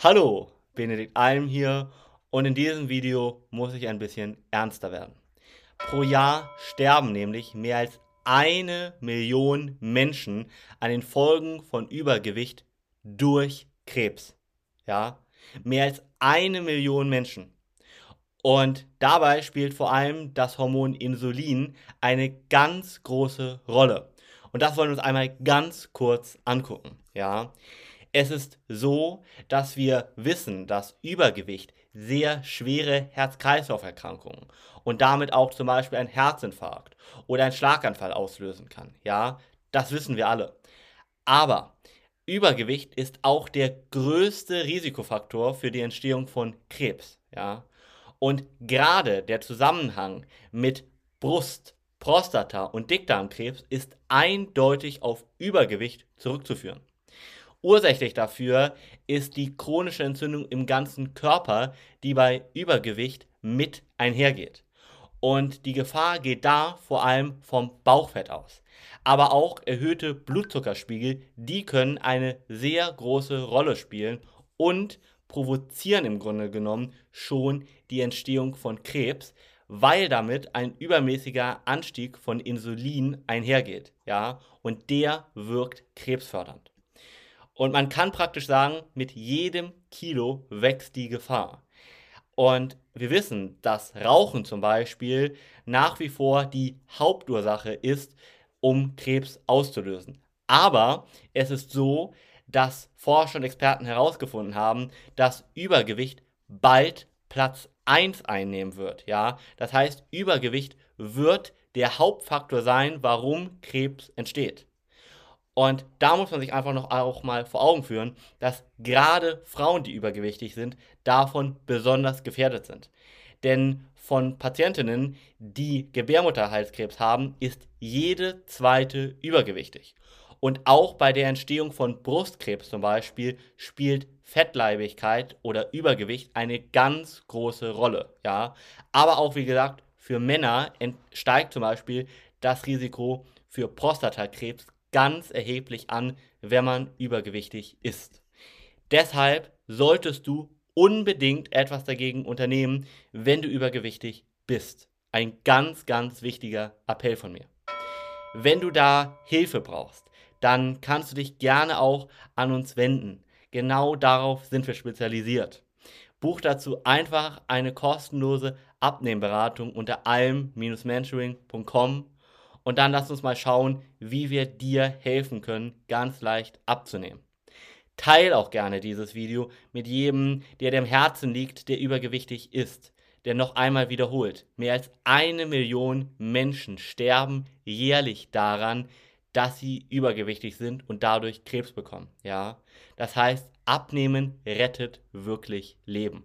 Hallo, Benedikt Alm hier und in diesem Video muss ich ein bisschen ernster werden. Pro Jahr sterben nämlich mehr als eine Million Menschen an den Folgen von Übergewicht durch Krebs. Ja, mehr als eine Million Menschen. Und dabei spielt vor allem das Hormon Insulin eine ganz große Rolle. Und das wollen wir uns einmal ganz kurz angucken. Ja, es ist so, dass wir wissen, dass Übergewicht sehr schwere Herz-Kreislauf-Erkrankungen und damit auch zum Beispiel ein Herzinfarkt oder ein Schlaganfall auslösen kann. Ja, das wissen wir alle. Aber Übergewicht ist auch der größte Risikofaktor für die Entstehung von Krebs. Ja, und gerade der Zusammenhang mit Brust, Prostata und Dickdarmkrebs ist eindeutig auf Übergewicht zurückzuführen. Ursächlich dafür ist die chronische Entzündung im ganzen Körper, die bei Übergewicht mit einhergeht. Und die Gefahr geht da vor allem vom Bauchfett aus. Aber auch erhöhte Blutzuckerspiegel, die können eine sehr große Rolle spielen und provozieren im Grunde genommen schon die Entstehung von Krebs, weil damit ein übermäßiger Anstieg von Insulin einhergeht, ja, und der wirkt krebsfördernd. Und man kann praktisch sagen, mit jedem Kilo wächst die Gefahr. Und wir wissen, dass Rauchen zum Beispiel nach wie vor die Hauptursache ist, um Krebs auszulösen. Aber es ist so, dass Forscher und Experten herausgefunden haben, dass Übergewicht bald Platz 1 einnehmen wird. Ja? Das heißt, Übergewicht wird der Hauptfaktor sein, warum Krebs entsteht. Und da muss man sich einfach noch auch mal vor Augen führen, dass gerade Frauen, die übergewichtig sind, davon besonders gefährdet sind. Denn von Patientinnen, die Gebärmutterhalskrebs haben, ist jede zweite übergewichtig. Und auch bei der Entstehung von Brustkrebs zum Beispiel spielt Fettleibigkeit oder Übergewicht eine ganz große Rolle. Ja? Aber auch, wie gesagt, für Männer steigt zum Beispiel das Risiko für Prostatakrebs ganz erheblich an, wenn man übergewichtig ist. Deshalb solltest du unbedingt etwas dagegen unternehmen, wenn du übergewichtig bist. Ein ganz, ganz wichtiger Appell von mir. Wenn du da Hilfe brauchst, dann kannst du dich gerne auch an uns wenden. Genau darauf sind wir spezialisiert. Buch dazu einfach eine kostenlose Abnehmberatung unter alm-mentoring.com und dann lass uns mal schauen, wie wir dir helfen können, ganz leicht abzunehmen. Teil auch gerne dieses Video mit jedem, der dem Herzen liegt, der übergewichtig ist. Denn noch einmal wiederholt, mehr als eine Million Menschen sterben jährlich daran, dass sie übergewichtig sind und dadurch Krebs bekommen. Ja, das heißt, abnehmen rettet wirklich Leben.